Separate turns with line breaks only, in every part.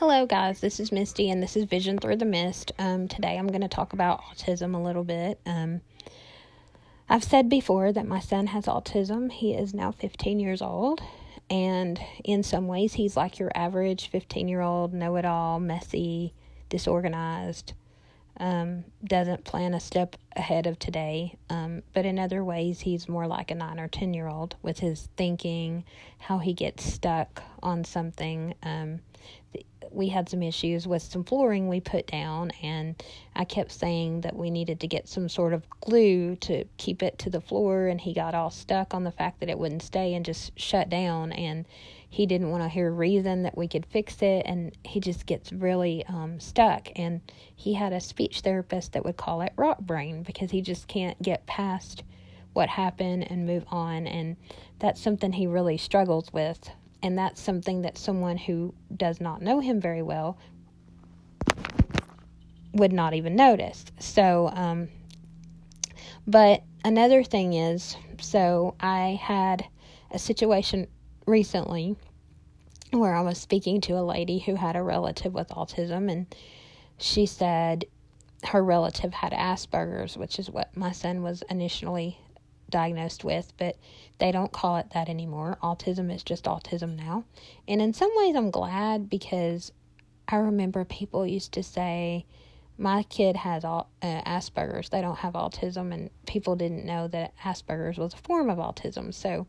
Hello, guys. This is Misty, and this is Vision Through the Mist. Um, today, I'm going to talk about autism a little bit. Um, I've said before that my son has autism. He is now 15 years old, and in some ways, he's like your average 15 year old, know it all, messy, disorganized, um, doesn't plan a step ahead of today. Um, but in other ways, he's more like a nine or 10 year old with his thinking, how he gets stuck on something. Um, we had some issues with some flooring we put down, and I kept saying that we needed to get some sort of glue to keep it to the floor, and he got all stuck on the fact that it wouldn't stay and just shut down. And he didn't want to hear reason that we could fix it, and he just gets really um, stuck. And he had a speech therapist that would call it rock brain because he just can't get past what happened and move on. And that's something he really struggles with and that's something that someone who does not know him very well would not even notice. So, um, but another thing is, so I had a situation recently where I was speaking to a lady who had a relative with autism, and she said her relative had Asperger's, which is what my son was initially diagnosed with, but they don't call it that anymore. Autism is just autism now. And in some ways, I'm glad because I remember people used to say, my kid has uh, Asperger's. They don't have autism, and people didn't know that Asperger's was a form of autism. So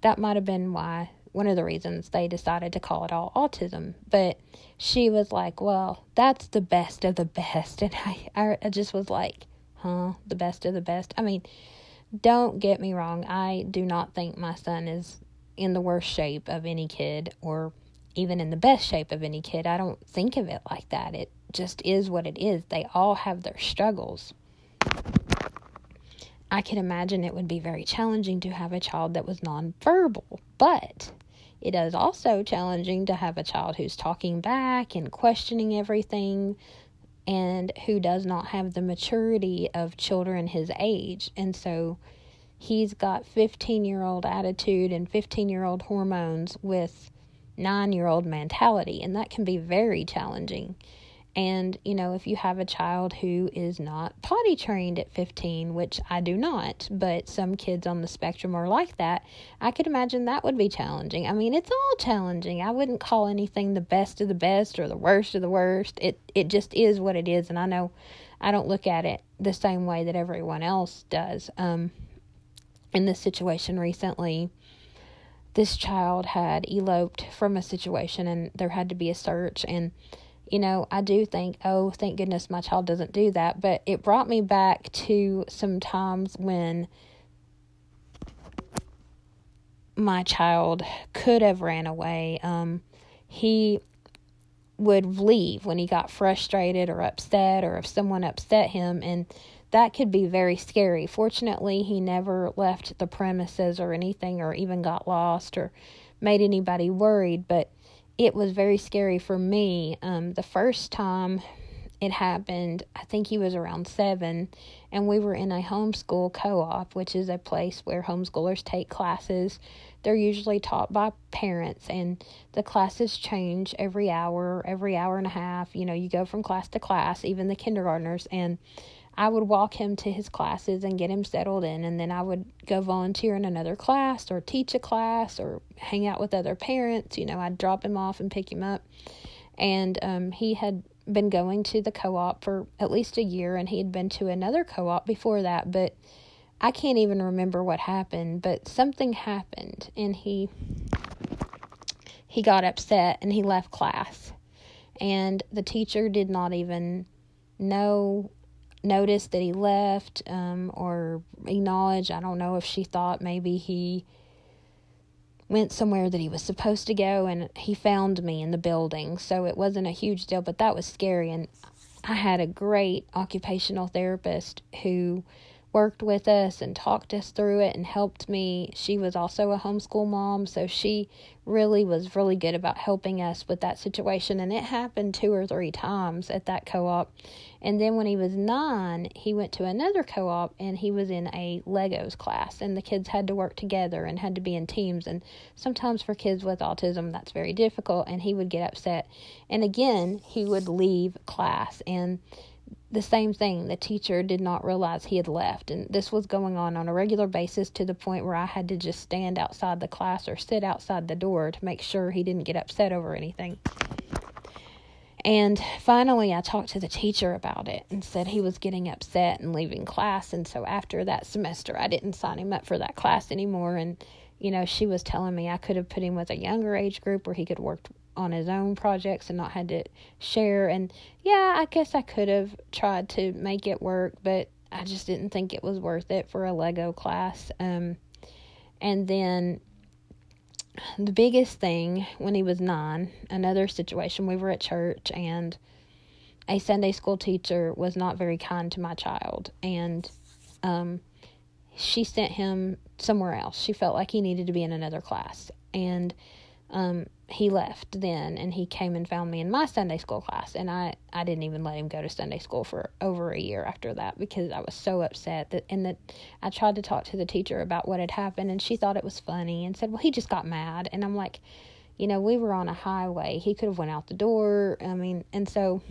that might have been why one of the reasons they decided to call it all autism. But she was like, "Well, that's the best of the best," and I, I just was like, "Huh, the best of the best." I mean, don't get me wrong, I do not think my son is in the worst shape of any kid or even in the best shape of any kid. I don't think of it like that. It just is what it is. They all have their struggles. I can imagine it would be very challenging to have a child that was nonverbal, but it is also challenging to have a child who's talking back and questioning everything, and who does not have the maturity of children his age. And so he's got 15 year old attitude and 15 year old hormones with nine year old mentality. And that can be very challenging. And, you know, if you have a child who is not potty trained at 15, which I do not, but some kids on the spectrum are like that, I could imagine that would be challenging. I mean, it's all challenging. I wouldn't call anything the best of the best or the worst of the worst. It it just is what it is, and I know I don't look at it the same way that everyone else does. Um in this situation recently, this child had eloped from a situation and there had to be a search and you know, I do think, oh, thank goodness my child doesn't do that. But it brought me back to some times when my child could have ran away. Um, he would leave when he got frustrated or upset, or if someone upset him, and that could be very scary. Fortunately, he never left the premises or anything, or even got lost or made anybody worried. But it was very scary for me. Um, the first time it happened, I think he was around seven, and we were in a homeschool co op, which is a place where homeschoolers take classes. They're usually taught by parents, and the classes change every hour, every hour and a half. You know, you go from class to class, even the kindergartners, and I would walk him to his classes and get him settled in, and then I would go volunteer in another class or teach a class or hang out with other parents. You know, I'd drop him off and pick him up. And um, he had been going to the co op for at least a year, and he had been to another co op before that, but I can't even remember what happened, but something happened, and he he got upset and he left class. And the teacher did not even know noticed that he left um, or acknowledged. I don't know if she thought maybe he went somewhere that he was supposed to go and he found me in the building. So it wasn't a huge deal, but that was scary. And I had a great occupational therapist who worked with us and talked us through it and helped me. She was also a homeschool mom, so she really was really good about helping us with that situation. And it happened two or three times at that co op. And then when he was nine, he went to another co op and he was in a Legos class. And the kids had to work together and had to be in teams. And sometimes for kids with autism, that's very difficult. And he would get upset. And again, he would leave class. And the same thing. The teacher did not realize he had left. And this was going on on a regular basis to the point where I had to just stand outside the class or sit outside the door to make sure he didn't get upset over anything. And finally, I talked to the teacher about it and said he was getting upset and leaving class. And so after that semester, I didn't sign him up for that class anymore. And, you know, she was telling me I could have put him with a younger age group where he could work on his own projects and not had to share. And yeah, I guess I could have tried to make it work, but I just didn't think it was worth it for a Lego class. Um, and then the biggest thing when he was nine, another situation, we were at church and a Sunday school teacher was not very kind to my child. And um, she sent him somewhere else. She felt like he needed to be in another class. And um, he left then and he came and found me in my Sunday school class. And I I didn't even let him go to Sunday school for over a year after that because I was so upset that and that I tried to talk to the teacher about what had happened and she thought it was funny and said well he just got mad. And I'm like you know we were on a highway. He could have went out the door. I mean and so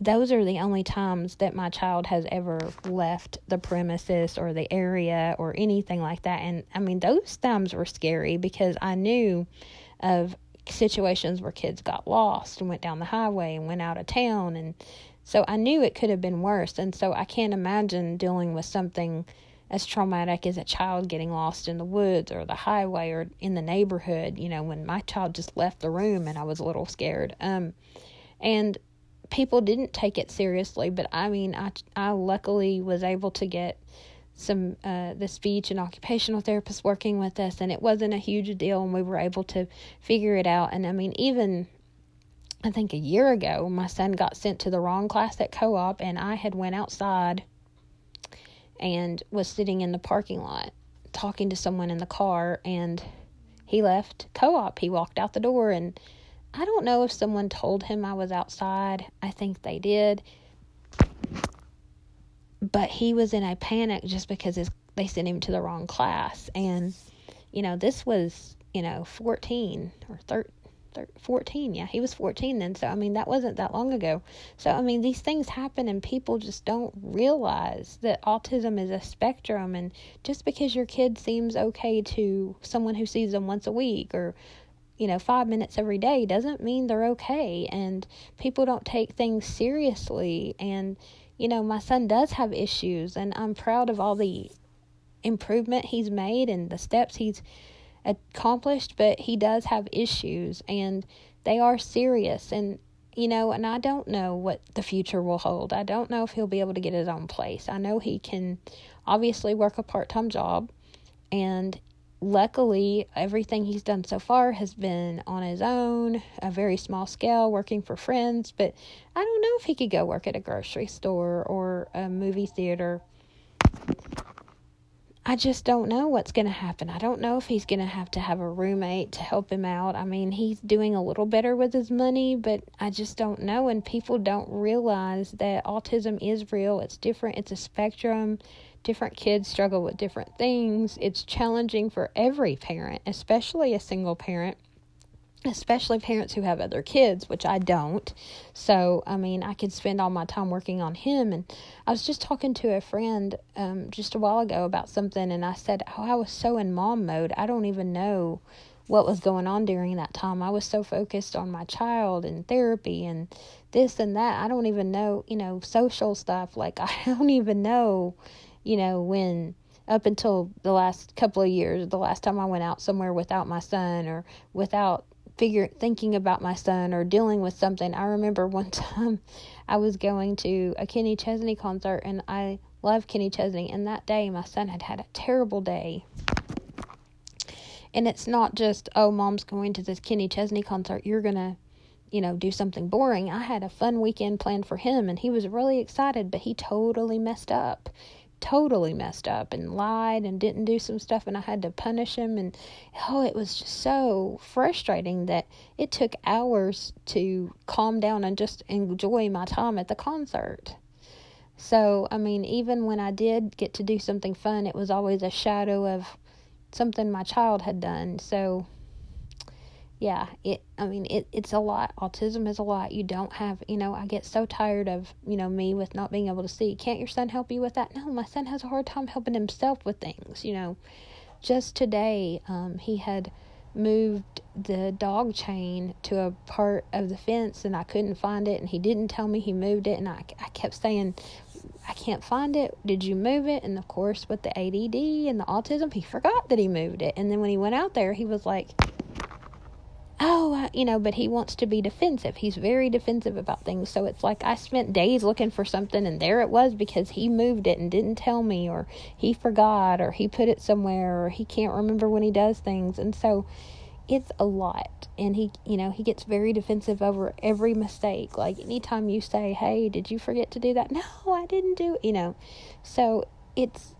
those are the only times that my child has ever left the premises or the area or anything like that. And I mean, those times were scary because I knew of situations where kids got lost and went down the highway and went out of town. And so I knew it could have been worse. And so I can't imagine dealing with something as traumatic as a child getting lost in the woods or the highway or in the neighborhood, you know, when my child just left the room and I was a little scared. Um, and people didn't take it seriously, but I mean, I, I luckily was able to get some uh, the speech and occupational therapist working with us, and it wasn't a huge deal, and we were able to figure it out. And I mean, even I think a year ago, my son got sent to the wrong class at co-op, and I had went outside and was sitting in the parking lot talking to someone in the car, and he left co-op. He walked out the door and I don't know if someone told him I was outside. I think they did. But he was in a panic just because his, they sent him to the wrong class. And, you know, this was, you know, 14 or 13. 14 yeah he was 14 then so i mean that wasn't that long ago so i mean these things happen and people just don't realize that autism is a spectrum and just because your kid seems okay to someone who sees them once a week or you know, five minutes every day doesn't mean they're okay. And people don't take things seriously. And, you know, my son does have issues, and I'm proud of all the improvement he's made and the steps he's accomplished, but he does have issues, and they are serious. And, you know, and I don't know what the future will hold. I don't know if he'll be able to get his own place. I know he can obviously work a part time job and luckily, everything he's done so far has been on his own, a very small scale, working for friends. But I don't know if he could go work at a grocery store or a movie theater. I just don't know what's going to happen. I don't know if he's going to have to have a roommate to help him out. I mean, he's doing a little better with his money, but I just don't know. And people don't realize that autism is real, it's different, it's a spectrum different kids struggle with different things. It's challenging for every parent, especially a single parent, especially parents who have other kids, which I don't. So, I mean, I could spend all my time working on him. And I was just talking to a friend um, just a while ago about something, and I said, Oh, I was so in mom mode. I don't even know what was going on during that time. I was so focused on my child and therapy and this and that. I don't even know, you know, social stuff. Like, I don't even know you know, when up until the last couple of years, the last time I went out somewhere without my son or without figure thinking about my son or dealing with something. I remember one time I was going to a Kenny Chesney concert and I love Kenny Chesney and that day my son had had a terrible day. And it's not just, oh, mom's going to this Kenny Chesney concert. You're going to you know, do something boring. I had a fun weekend planned for him and he was really excited, but he totally messed up. Totally messed up and lied and didn't do some stuff, and I had to punish him. And oh, it was just so frustrating that it took hours to calm down and just enjoy my time at the concert. So, I mean, even when I did get to do something fun, it was always a shadow of something my child had done. So, yeah, it I mean it it's a lot. Autism is a lot. You don't have, you know, I get so tired of, you know, me with not being able to see. Can't your son help you with that? No, my son has a hard time helping himself with things, you know. Just today, um he had moved the dog chain to a part of the fence and I couldn't find it and he didn't tell me he moved it and I I kept saying I can't find it. Did you move it? And of course, with the ADD and the autism, he forgot that he moved it. And then when he went out there, he was like, oh, you know, but he wants to be defensive. He's very defensive about things. So it's like I spent days looking for something and there it was because he moved it and didn't tell me or he forgot or he put it somewhere or he can't remember when he does things. And so it's a lot and he you know he gets very defensive over every mistake like anytime you say hey did you forget to do that no i didn't do it you know so it's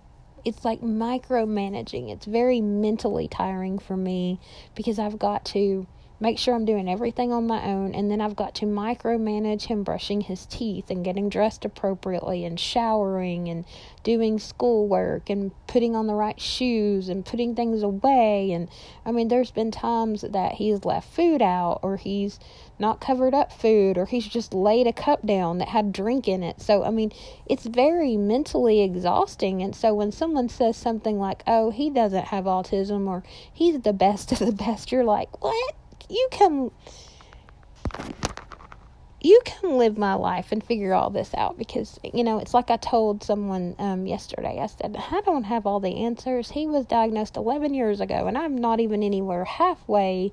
it's like micromanaging it's very mentally tiring for me because i've got to make sure I'm doing everything on my own, and then I've got to micromanage him brushing his teeth and getting dressed appropriately and showering and doing schoolwork and putting on the right shoes and putting things away. And I mean, there's been times that he's left food out or he's not covered up food or he's just laid a cup down that had drink in it. So, I mean, it's very mentally exhausting. And so when someone says something like, oh, he doesn't have autism or he's the best of the best, you're like, what? You come you come live my life and figure all this out because you know it's like I told someone um, yesterday. I said I don't have all the answers. He was diagnosed 11 years ago, and I'm not even anywhere halfway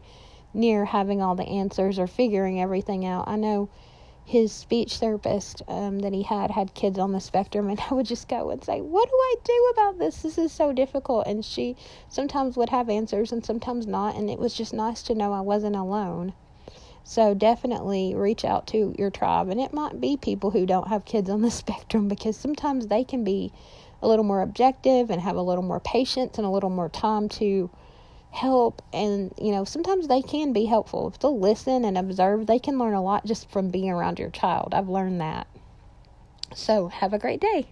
near having all the answers or figuring everything out. I know his speech therapist um, that he had had kids on the spectrum, and I would just go and say, "What do I do about this? This is so difficult." And she sometimes would have answers and sometimes not, and it was just nice to know I wasn't alone. So definitely reach out to your tribe, and it might be people who don't have kids on the spectrum because sometimes they can be a little more objective and have a little more patience and a little more time to help and you know sometimes they can be helpful. If they'll listen and observe they can learn a lot just from being around your child. I've learned that. So have a great day